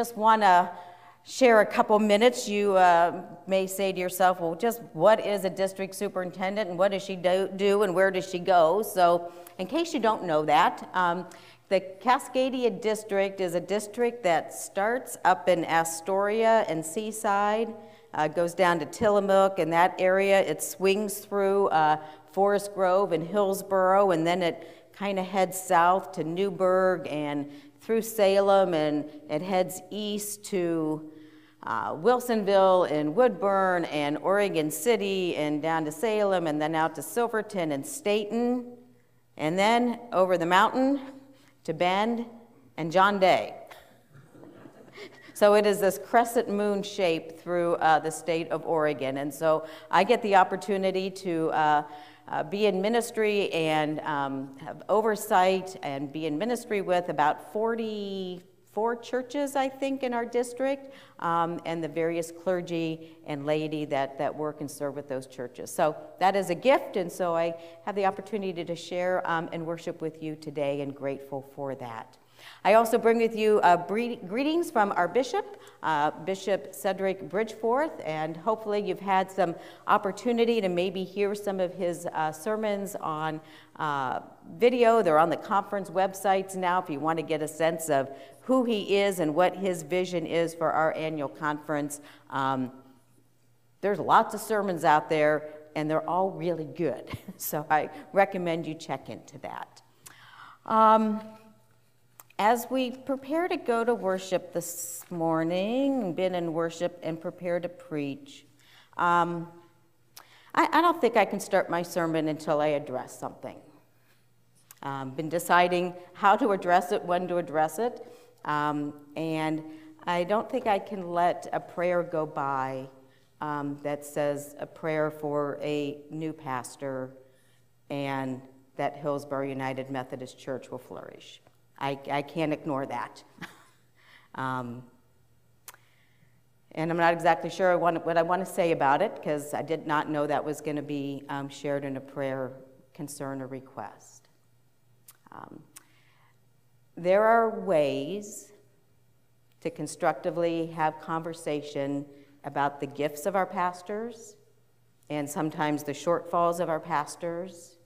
Just want to share a couple minutes. You uh, may say to yourself, well, just what is a district superintendent and what does she do, do and where does she go? So, in case you don't know that, um, the Cascadia district is a district that starts up in Astoria and Seaside, uh, goes down to Tillamook and that area. It swings through uh, Forest Grove and Hillsboro, and then it kind of heads south to Newberg and through Salem and it heads east to uh, Wilsonville and Woodburn and Oregon City and down to Salem and then out to Silverton and Stayton and then over the mountain to Bend and John Day. So it is this crescent moon shape through uh, the state of Oregon. And so I get the opportunity to uh, uh, be in ministry and um, have oversight and be in ministry with about 44 churches, I think, in our district, um, and the various clergy and laity that, that work and serve with those churches. So that is a gift, and so I have the opportunity to share um, and worship with you today, and grateful for that. I also bring with you uh, greetings from our bishop, uh, Bishop Cedric Bridgeforth, and hopefully you've had some opportunity to maybe hear some of his uh, sermons on uh, video. They're on the conference websites now if you want to get a sense of who he is and what his vision is for our annual conference. Um, there's lots of sermons out there, and they're all really good. So I recommend you check into that. Um, as we prepare to go to worship this morning, been in worship and prepare to preach, um, I, I, don't think I can start my sermon until I address something. Um, been deciding how to address it, when to address it, um, and I don't think I can let a prayer go by um, that says a prayer for a new pastor and that Hillsboro United Methodist Church will flourish. I, I can't ignore that. um, and I'm not exactly sure what I want to say about it because I did not know that was going to be um, shared in a prayer, concern, or request. Um, there are ways to constructively have conversation about the gifts of our pastors and sometimes the shortfalls of our pastors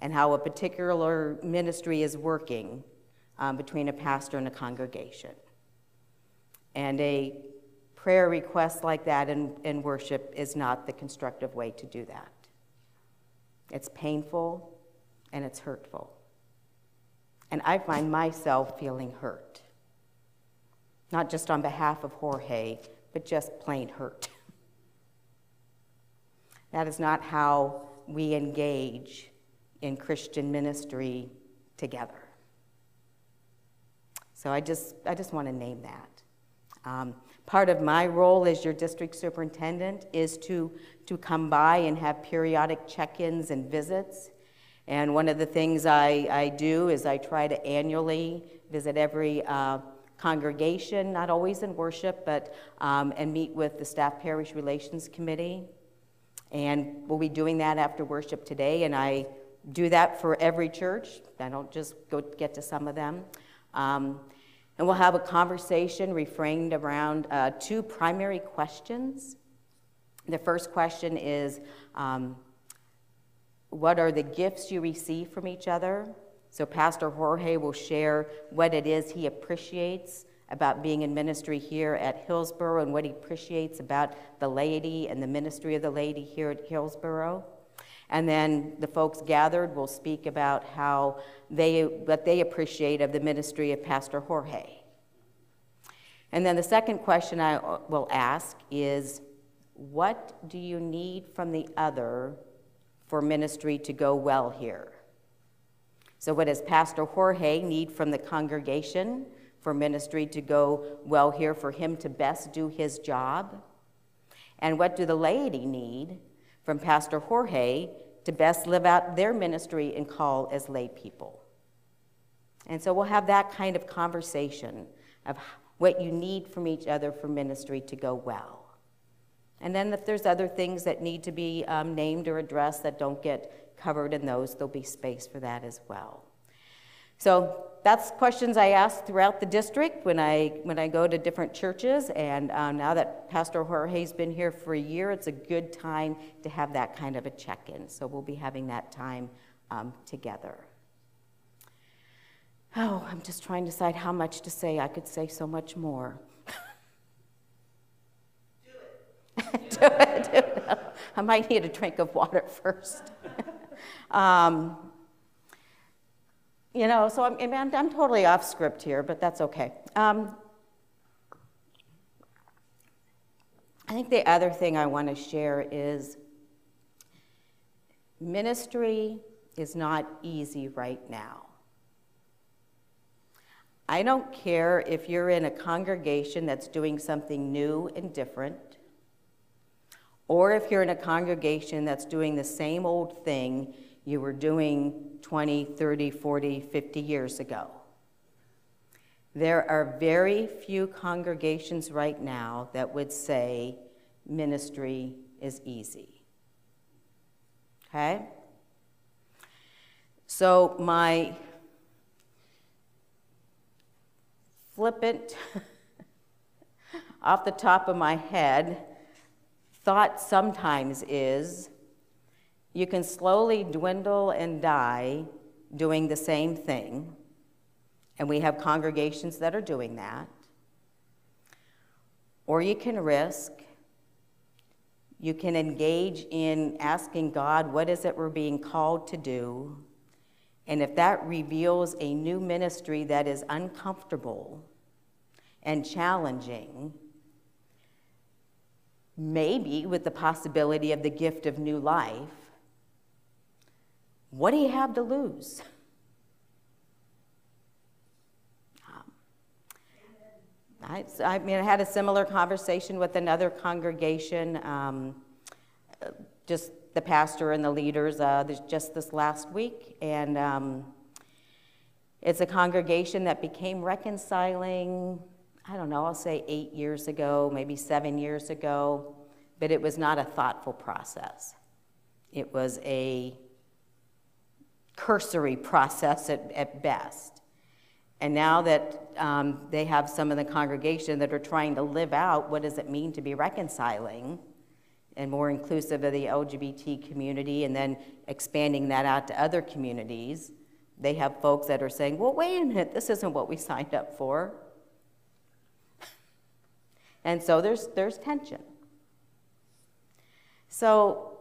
and how a particular ministry is working um, between a pastor and a congregation. And a prayer request like that in, in worship is not the constructive way to do that. It's painful and it's hurtful. And I find myself feeling hurt. Not just on behalf of Jorge, but just plain hurt. That is not how we engage in Christian ministry together. So I just, I just want to name that. Um, part of my role as your district superintendent is to, to come by and have periodic check-ins and visits. And one of the things I, I do is I try to annually visit every uh, congregation, not always in worship, but um, and meet with the staff parish relations committee. And we'll be doing that after worship today, and I do that for every church. I don't just go get to some of them. Um, and we'll have a conversation reframed around uh, two primary questions. The first question is um, What are the gifts you receive from each other? So, Pastor Jorge will share what it is he appreciates about being in ministry here at Hillsboro and what he appreciates about the laity and the ministry of the laity here at Hillsboro. And then the folks gathered will speak about how they, what they appreciate of the ministry of Pastor Jorge. And then the second question I uh, will ask is what do you need from the other for ministry to go well here? So, what does Pastor Jorge need from the congregation for ministry to go well here, for him to best do his job? And what do the laity need from Pastor Jorge to best live out their ministry and call as lay people? And so we'll have that kind of conversation of what you need from each other for ministry to go well. And then if there's other things that need to be um, named or addressed that don't get covered in those, there'll be space for that as well. So that's questions I ask throughout the district when I, when I go to different churches. And um, now that Pastor Jorge's been here for a year, it's a good time to have that kind of a check in. So we'll be having that time um, together. Oh, I'm just trying to decide how much to say. I could say so much more. do it. do it. Do it. I might need a drink of water first. um, you know, so I'm, I'm, I'm, totally off script here, but that's okay. Um, I think the other thing I want to share is ministry is not easy right now. I don't care if you're in a congregation that's doing something new and different or if you're in a congregation that's doing the same old thing you were doing 20, 30, 40, 50 years ago. There are very few congregations right now that would say ministry is easy. Okay? So, my flippant, off the top of my head, thought sometimes is you can slowly dwindle and die doing the same thing, and we have congregations that are doing that. Or you can risk, you can engage in asking God, what is it we're being called to do? And if that reveals a new ministry that is uncomfortable and challenging, maybe with the possibility of the gift of new life, what do you have to lose? Um, I, I, mean, I had a similar conversation with another congregation, um, just the pastor and the leaders, uh, just this last week, and um, it's a congregation that became reconciling I don't know, I'll say eight years ago, maybe seven years ago, but it was not a thoughtful process. It was a cursory process at, at best. And now that um, they have some of the congregation that are trying to live out what does it mean to be reconciling and more inclusive of the LGBT community and then expanding that out to other communities, they have folks that are saying, well, wait a minute, this isn't what we signed up for. And so there's, there's tension. So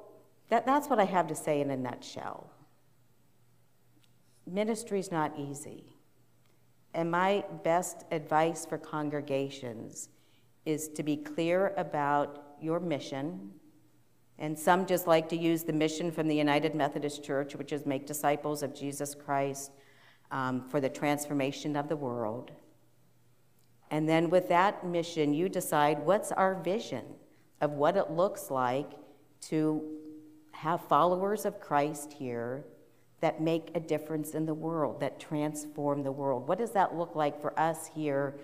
that, that's what I have to say in a nutshell. Ministry is not easy. And my best advice for congregations is to be clear about your mission. And some just like to use the mission from the United Methodist Church, which is make disciples of Jesus Christ um, for the transformation of the world. And then with that mission, you decide what's our vision of what it looks like to have followers of Christ here that make a difference in the world, that transform the world. What does that look like for us here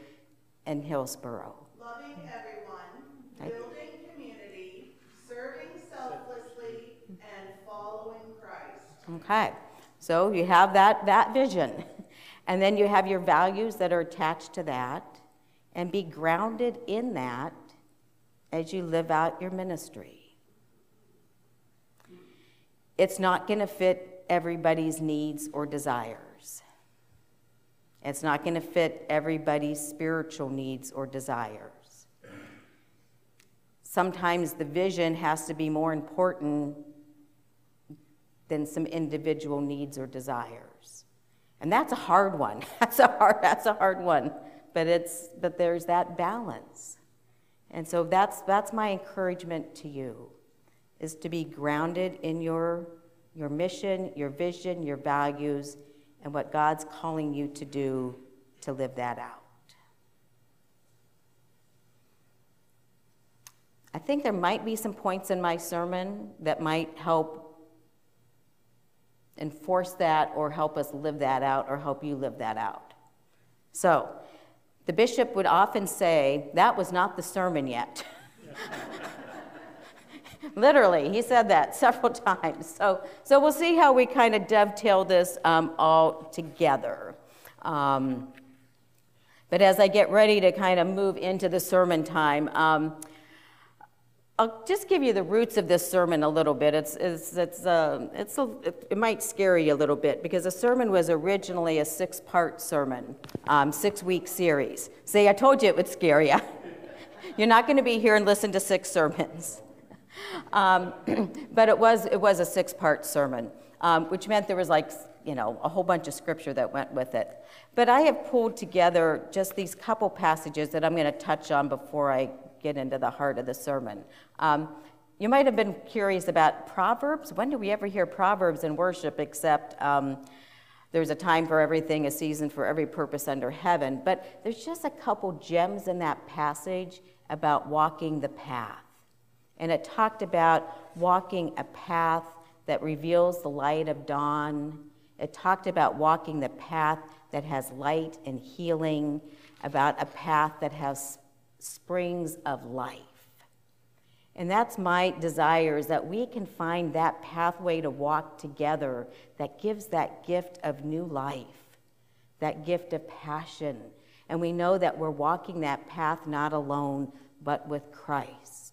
in Hillsboro? Loving everyone, building community, serving selflessly, and following Christ. Okay, so you have that, that vision. And then you have your values that are attached to that and be grounded in that as you live out your ministry. It's not going to fit everybody's needs or desires. It's not going to fit everybody's spiritual needs or desires. Sometimes the vision has to be more important than some individual needs or desires. And that's a hard one. That's a hard, that's a hard one but it's but there's that balance. And so that's that's my encouragement to you is to be grounded in your your mission, your vision, your values, and what God's calling you to do to live that out. I think there might be some points in my sermon that might help enforce that or help us live that out or help you live that out. So, the bishop would often say, That was not the sermon yet. Literally, he said that several times. So, so we'll see how we kind of dovetail this um, all together. Um, but as I get ready to kind of move into the sermon time, um, I'll just give you the roots of this sermon a little bit. It's, it's, it's, uh, it's a, it might scare you a little bit because the sermon was originally a six part sermon, um, six week series. See, I told you it would scare you. You're not going to be here and listen to six sermons. Um, but it was, it was a six part sermon, um, which meant there was like, you know, a whole bunch of scripture that went with it. But I have pulled together just these couple passages that I'm going to touch on before I get into the heart of the sermon. Um, you might have been curious about Proverbs. When do we ever hear Proverbs in worship except um, there's a time for everything, a season for every purpose under heaven? But there's just a couple gems in that passage about walking the path. And it talked about walking a path that reveals the light of dawn. It talked about walking the path that has light and healing, about a path that has springs of life. And that's my desire is that we can find that pathway to walk together that gives that gift of new life, that gift of passion. And we know that we're walking that path not alone, but with Christ.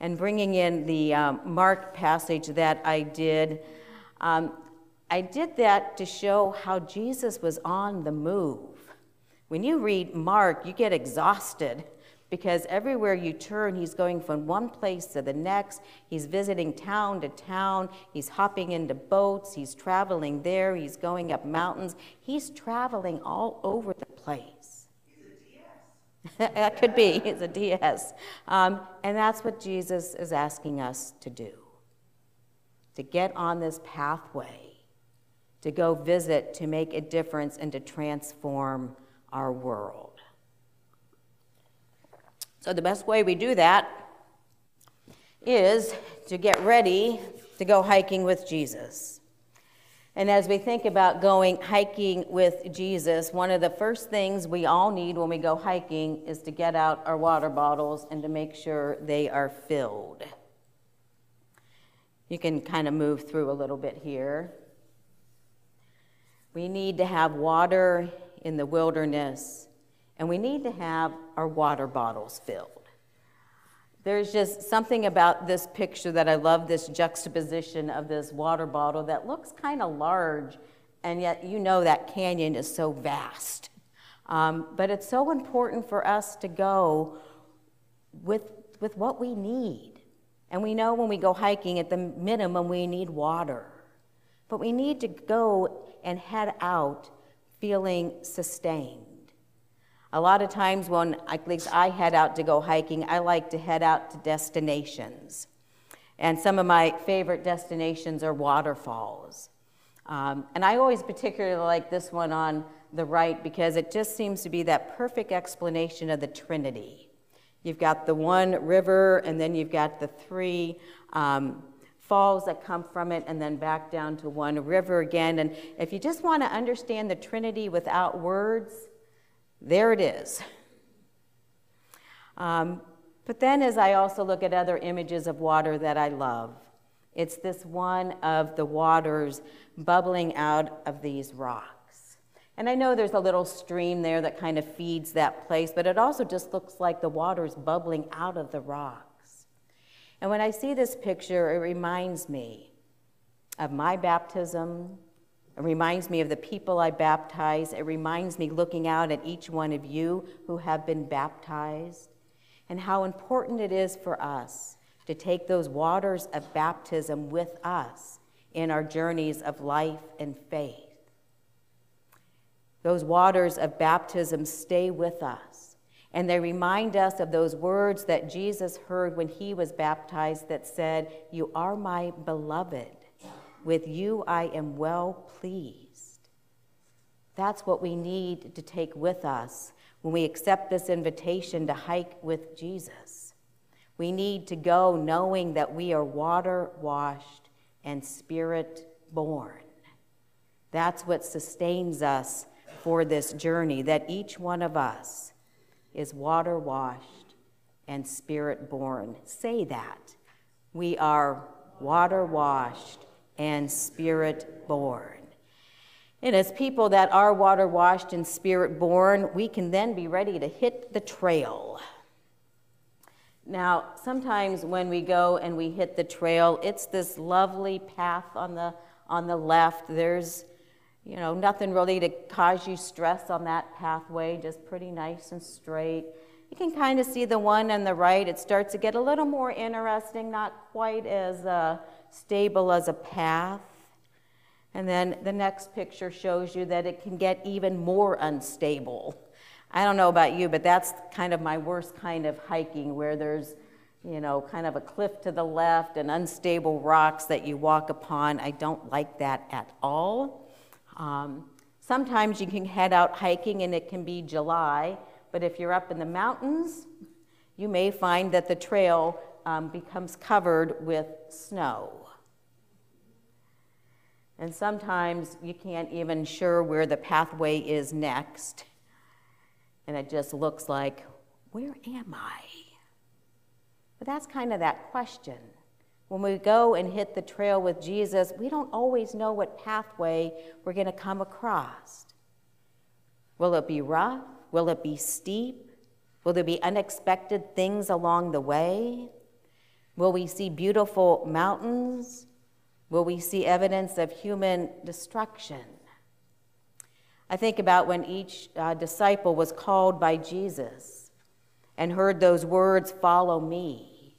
And bringing in the um, Mark passage that I did, um, I did that to show how Jesus was on the move. When you read Mark, you get exhausted because everywhere you turn, he's going from one place to the next. He's visiting town to town. He's hopping into boats. He's traveling there. He's going up mountains. He's traveling all over the place. that could be. He's a DS. Um, and that's what Jesus is asking us to do to get on this pathway, to go visit, to make a difference, and to transform our world. So, the best way we do that is to get ready to go hiking with Jesus. And as we think about going hiking with Jesus, one of the first things we all need when we go hiking is to get out our water bottles and to make sure they are filled. You can kind of move through a little bit here. We need to have water in the wilderness, and we need to have our water bottles filled. There's just something about this picture that I love this juxtaposition of this water bottle that looks kind of large, and yet you know that canyon is so vast. Um, but it's so important for us to go with, with what we need. And we know when we go hiking, at the minimum, we need water. But we need to go and head out feeling sustained. A lot of times when at least I head out to go hiking, I like to head out to destinations. And some of my favorite destinations are waterfalls. Um, and I always particularly like this one on the right because it just seems to be that perfect explanation of the Trinity. You've got the one river, and then you've got the three um, falls that come from it, and then back down to one river again. And if you just want to understand the Trinity without words, there it is. Um, but then, as I also look at other images of water that I love, it's this one of the waters bubbling out of these rocks. And I know there's a little stream there that kind of feeds that place, but it also just looks like the water's bubbling out of the rocks. And when I see this picture, it reminds me of my baptism. It reminds me of the people I baptize. It reminds me looking out at each one of you who have been baptized and how important it is for us to take those waters of baptism with us in our journeys of life and faith. Those waters of baptism stay with us. And they remind us of those words that Jesus heard when he was baptized that said, You are my beloved. With you I am well pleased. That's what we need to take with us when we accept this invitation to hike with Jesus. We need to go knowing that we are water washed and spirit born. That's what sustains us for this journey, that each one of us is water washed and spirit born. Say that. We are water washed and spirit born. And as people that are water washed and spirit born, we can then be ready to hit the trail. Now, sometimes when we go and we hit the trail, it's this lovely path on the, on the left. There's, you know, nothing really to cause you stress on that pathway, just pretty nice and straight. You can kind of see the one on the right. It starts to get a little more interesting, not quite as uh, stable as a path. And then the next picture shows you that it can get even more unstable. I don't know about you, but that's kind of my worst kind of hiking where there's, you know, kind of a cliff to the left and unstable rocks that you walk upon. I don't like that at all. Um, sometimes you can head out hiking and it can be July, but if you're up in the mountains, you may find that the trail um, becomes covered with snow. And sometimes you can't even sure where the pathway is next and it just looks like, where am I? But that's kind of that question. When we go and hit the trail with Jesus, we don't always know what pathway we're going to come across. Will it be rough? Will it be steep? Will there be unexpected things along the way? Will we see beautiful mountains? Will we see evidence of human destruction? I think about when each uh, disciple was called by Jesus and heard those words, Follow me.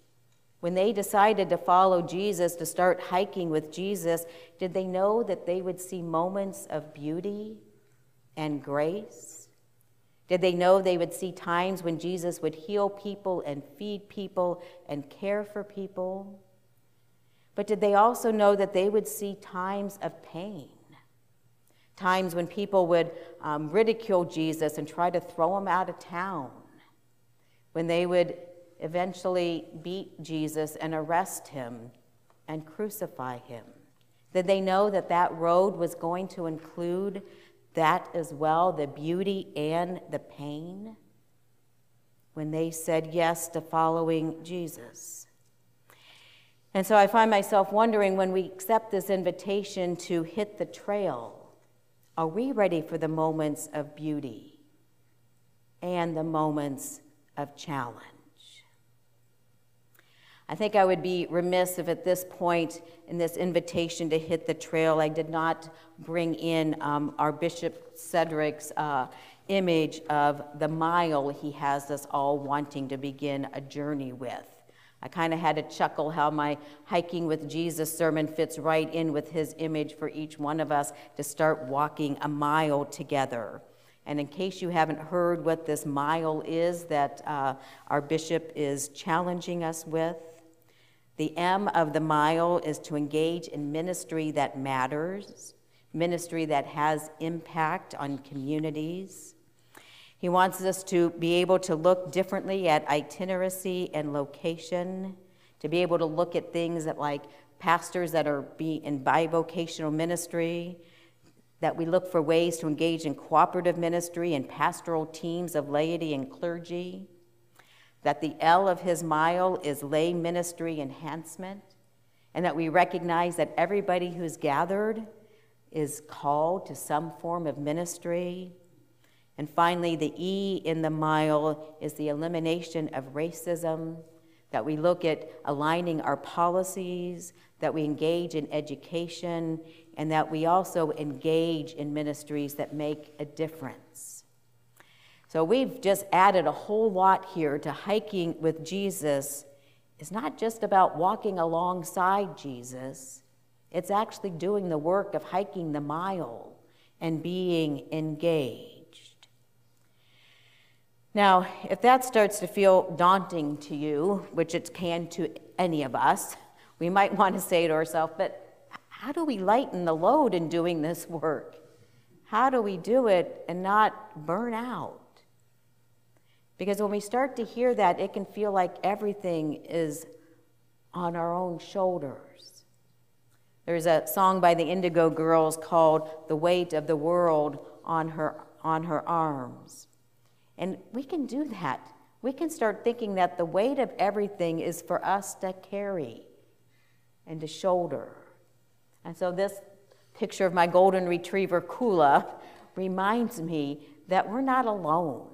When they decided to follow Jesus, to start hiking with Jesus, did they know that they would see moments of beauty and grace? Did they know they would see times when Jesus would heal people and feed people and care for people? But did they also know that they would see times of pain? times when people would um, ridicule Jesus and try to throw him out of town, when they would eventually beat Jesus and arrest him and crucify him. Did they know that that road was going to include that as well, the beauty and the pain? When they said yes to following Jesus. And so I find myself wondering when we accept this invitation to hit the trail, are we ready for the moments of beauty and the moments of challenge? I think I would be remiss if at this point in this invitation to hit the trail, I did not bring in um, our Bishop Cedric's uh, image of the mile he has us all wanting to begin a journey with. I kind of had to chuckle how my hiking with Jesus sermon fits right in with his image for each one of us to start walking a mile together. And in case you haven't heard what this mile is that uh, our bishop is challenging us with, the M of the mile is to engage in ministry that matters, ministry that has impact on communities. He wants us to be able to look differently at itineracy and location, to be able to look at things that like pastors that are be in bivocational ministry, that we look for ways to engage in cooperative ministry and pastoral teams of laity and clergy, that the L of his mile is lay ministry enhancement, and that we recognize that everybody who's gathered is called to some form of ministry and finally, the E in the mile is the elimination of racism, that we look at aligning our policies, that we engage in education, and that we also engage in ministries that make a difference. So we've just added a whole lot here to hiking with Jesus. It's not just about walking alongside Jesus, it's actually doing the work of hiking the mile and being engaged. Now, if that starts to feel daunting to you, which it can to any of us, we might want to say to ourselves, but how do we lighten the load in doing this work? How do we do it and not burn out? Because when we start to hear that, it can feel like everything is on our own shoulders. There's a song by the Indigo Girls called The Weight of the World on Her, on her Arms. And we can do that. We can start thinking that the weight of everything is for us to carry and to shoulder. And so this picture of my golden retriever, Kula, reminds me that we're not alone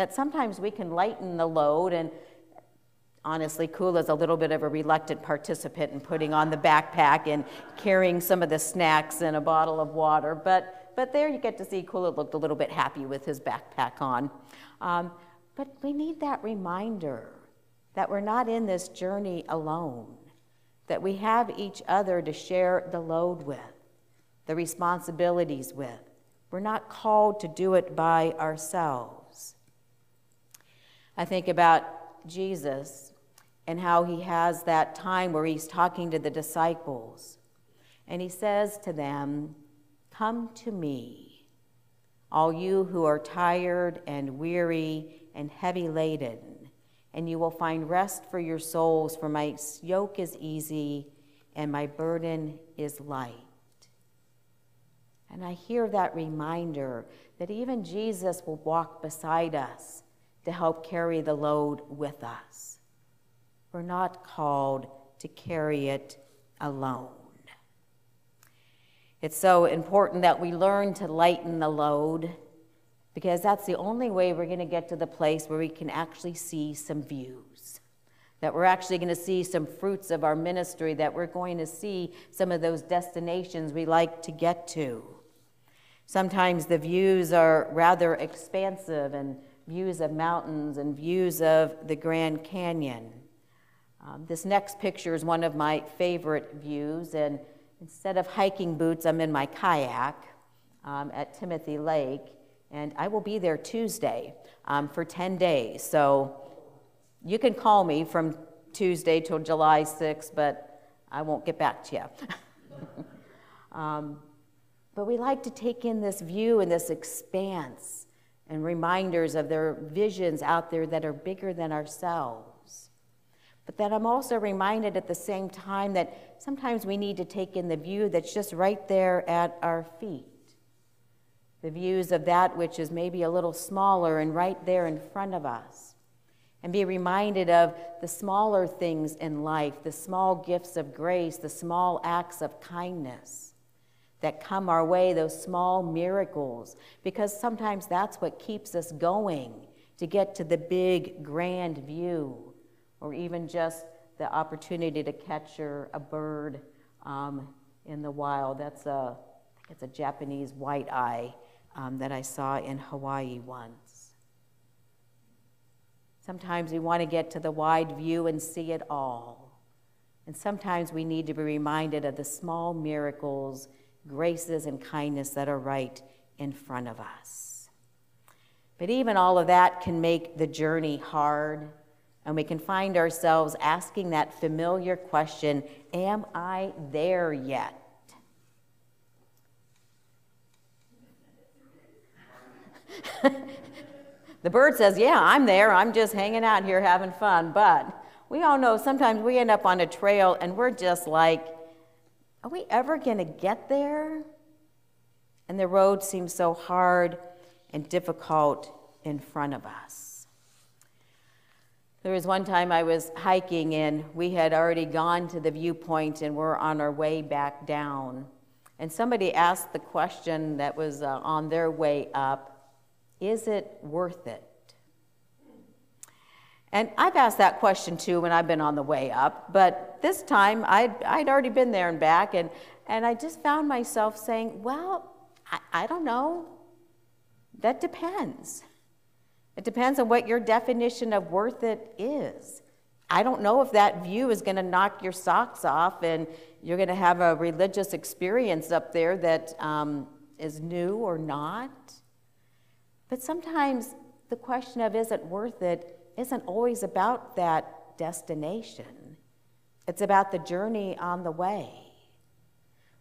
that sometimes we can lighten the load and honestly Kula's a little bit of a reluctant participant in putting on the backpack and carrying some of the snacks and a bottle of water but but there you get to see Kula looked a little bit happy with his backpack on. Um, but we need that reminder that we're not in this journey alone that we have each other to share the load with the responsibilities with. We're not called to do it by ourselves I think about Jesus and how he has that time where he's talking to the disciples. And he says to them, Come to me, all you who are tired and weary and heavy laden, and you will find rest for your souls, for my yoke is easy and my burden is light. And I hear that reminder that even Jesus will walk beside us to help carry the load with us. We're not called to carry it alone. It's so important that we learn to lighten the load because that's the only way we're going to get to the place where we can actually see some views. That we're actually going to see some fruits of our ministry, that we're going to see some of those destinations we like to get to. Sometimes the views are rather expansive and views of mountains and views of the Grand Canyon. Um, this next picture is one of my favorite views, and instead of hiking boots, I'm in my kayak um, at Timothy Lake, and I will be there Tuesday um, for 10 days. So you can call me from Tuesday till July 6th, but I won't get back to you. um, but we like to take in this view and this expanse and reminders of their visions out there that are bigger than ourselves. But that I'm also reminded at the same time that sometimes we need to take in the view that's just right there at our feet. The views of that which is maybe a little smaller and right there in front of us. And be reminded of the smaller things in life, the small gifts of grace, the small acts of kindness that come our way, those small miracles, because sometimes that's what keeps us going to get to the big, grand view, or even just the opportunity to catch a bird um, in the wild. That's a, it's a Japanese white eye um, that I saw in Hawaii once. Sometimes we want to get to the wide view and see it all. And sometimes we need to be reminded of the small miracles graces and kindness that are right in front of us. But even all of that can make the journey hard, and we can find ourselves asking that familiar question Am I there yet? the bird says, Yeah, I'm there. I'm just hanging out here having fun. But we all know sometimes we end up on a trail and we're just like, are we ever going to get there? And the road seems so hard and difficult in front of us. There was one time I was hiking and we had already gone to the viewpoint and we're on our way back down. And somebody asked the question that was uh, on their way up Is it worth it? And I've asked that question too when I've been on the way up, but this time I'd, I'd already been there and back, and, and I just found myself saying, Well, I, I don't know. That depends. It depends on what your definition of worth it is. I don't know if that view is going to knock your socks off and you're going to have a religious experience up there that um, is new or not. But sometimes the question of is it worth it isn't always about that destination, it's about the journey on the way.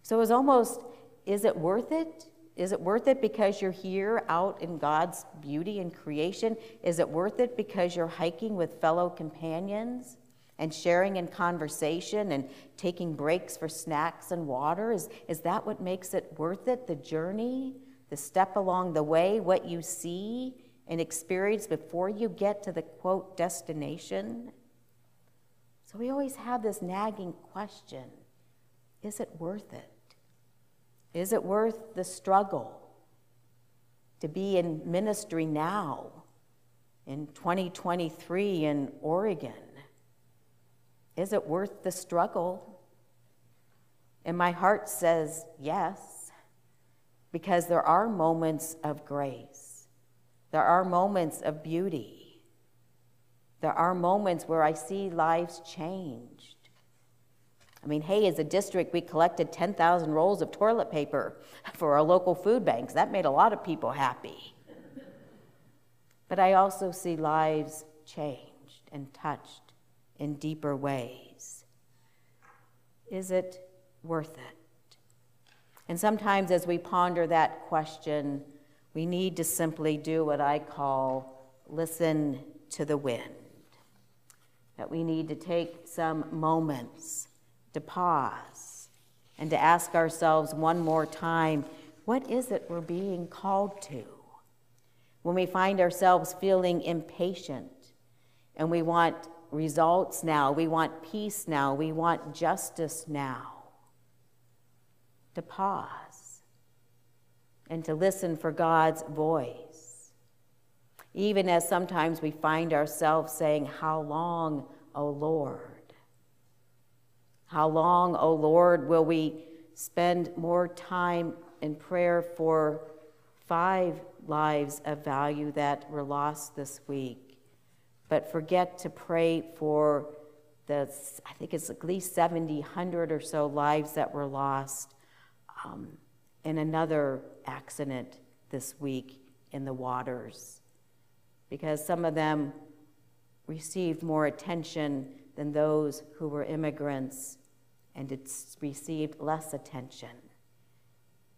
So it's almost is it worth it? Is it worth it because you're here out in God's beauty and creation? Is it worth it because you're hiking with fellow companions and sharing in conversation and taking breaks for snacks and water? Is, is that what makes it worth it? The journey, the step along the way, what you see and experience before you get to the quote destination? So we always have this nagging question is it worth it? Is it worth the struggle to be in ministry now in 2023 in Oregon? Is it worth the struggle? And my heart says yes, because there are moments of grace, there are moments of beauty, there are moments where I see lives changed. I mean, hey, as a district, we collected 10,000 rolls of toilet paper for our local food banks. That made a lot of people happy. But I also see lives changed and touched in deeper ways. Is it worth it? And sometimes, as we ponder that question, we need to simply do what I call listen to the wind. That we need to take some moments to pause and to ask ourselves one more time what is it we're being called to? When we find ourselves feeling impatient and we want results now, we want peace now, we want justice now, to pause and to listen for God's voice. Even as sometimes we find ourselves saying, How long, O Lord? How long, O Lord, will we spend more time in prayer for five lives of value that were lost this week, but forget to pray for the, I think it's at least 70, 100 or so lives that were lost um, in another accident this week in the waters, because some of them received more attention than those who were immigrants and it's received less attention.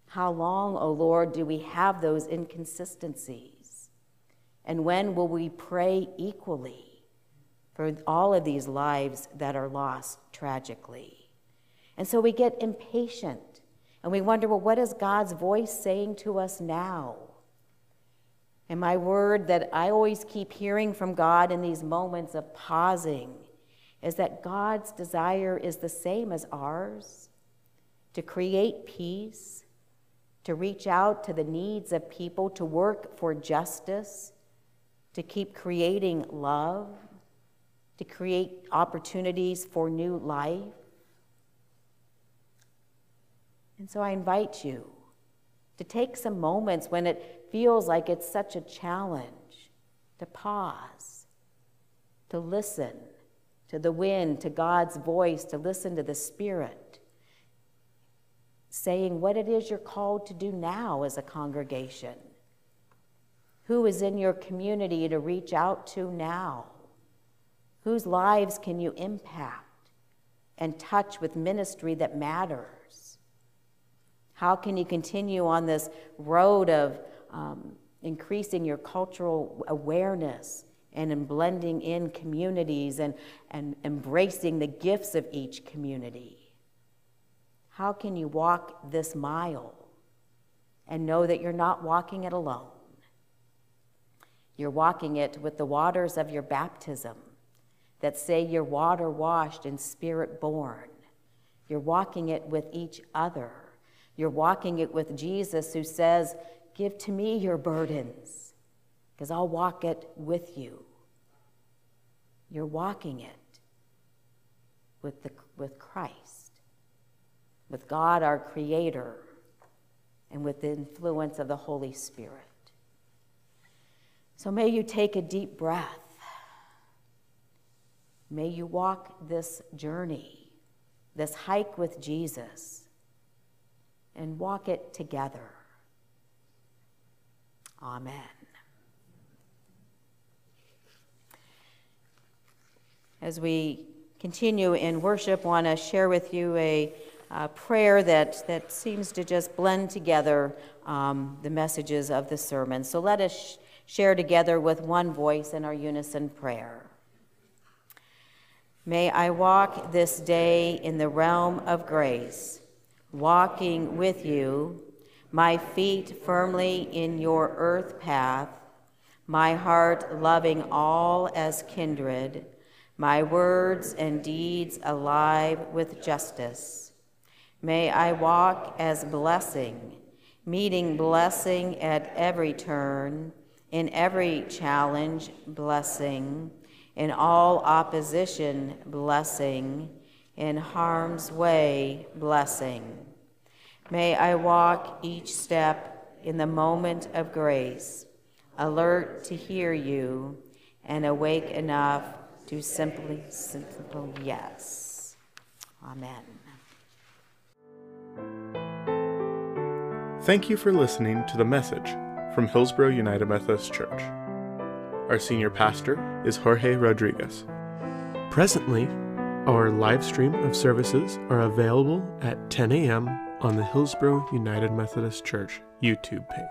How long, O oh Lord, do we have those inconsistencies? And when will we pray equally for all of these lives that are lost tragically? And so we get impatient and we wonder, well, what is God's voice saying to us now? And my word that I always keep hearing from God in these moments of pausing is that God's desire is the same as ours to create peace, to reach out to the needs of people, to work for justice, to keep creating love, to create opportunities for new life. And so I invite you to take some moments when it feels like it's such a challenge to pause, to listen to the wind, to God's voice, to listen to the Spirit, saying what it is you're called to do now as a congregation. Who is in your community to reach out to now? Whose lives can you impact and touch with ministry that matters? How can you continue on this road of um, increasing your cultural awareness and in blending in communities and, and embracing the gifts of each community. How can you walk this mile and know that you're not walking it alone? You're walking it with the waters of your baptism that say you're water washed and spirit born. You're walking it with each other. You're walking it with Jesus who says, Give to me your burdens because I'll walk it with you. You're walking it with, the, with Christ, with God our Creator, and with the influence of the Holy Spirit. So may you take a deep breath. May you walk this journey, this hike with Jesus, and walk it together. Amen. As we continue in worship, I want to share with you a, a, prayer that, that seems to just blend together um, the messages of the sermon. So let us sh- share together with one voice in our unison prayer. May I walk this day in the realm of grace, walking with you my feet firmly in your earth path, my heart loving all as kindred, my words and deeds alive with justice. May I walk as blessing, meeting blessing at every turn, in every challenge, blessing, in all opposition, blessing, in harm's way, blessing. May I walk each step in the moment of grace, alert to hear you and awake enough to simply, simply yes. Amen. Thank you for listening to the message from Hillsboro United Methodist Church. Our senior pastor is Jorge Rodriguez. Presently, our live stream of services are available at 10 a.m on the Hillsboro United Methodist Church YouTube page.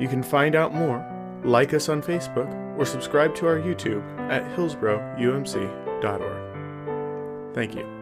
You can find out more, like us on Facebook, or subscribe to our YouTube at hillsboroumc.org. Thank you.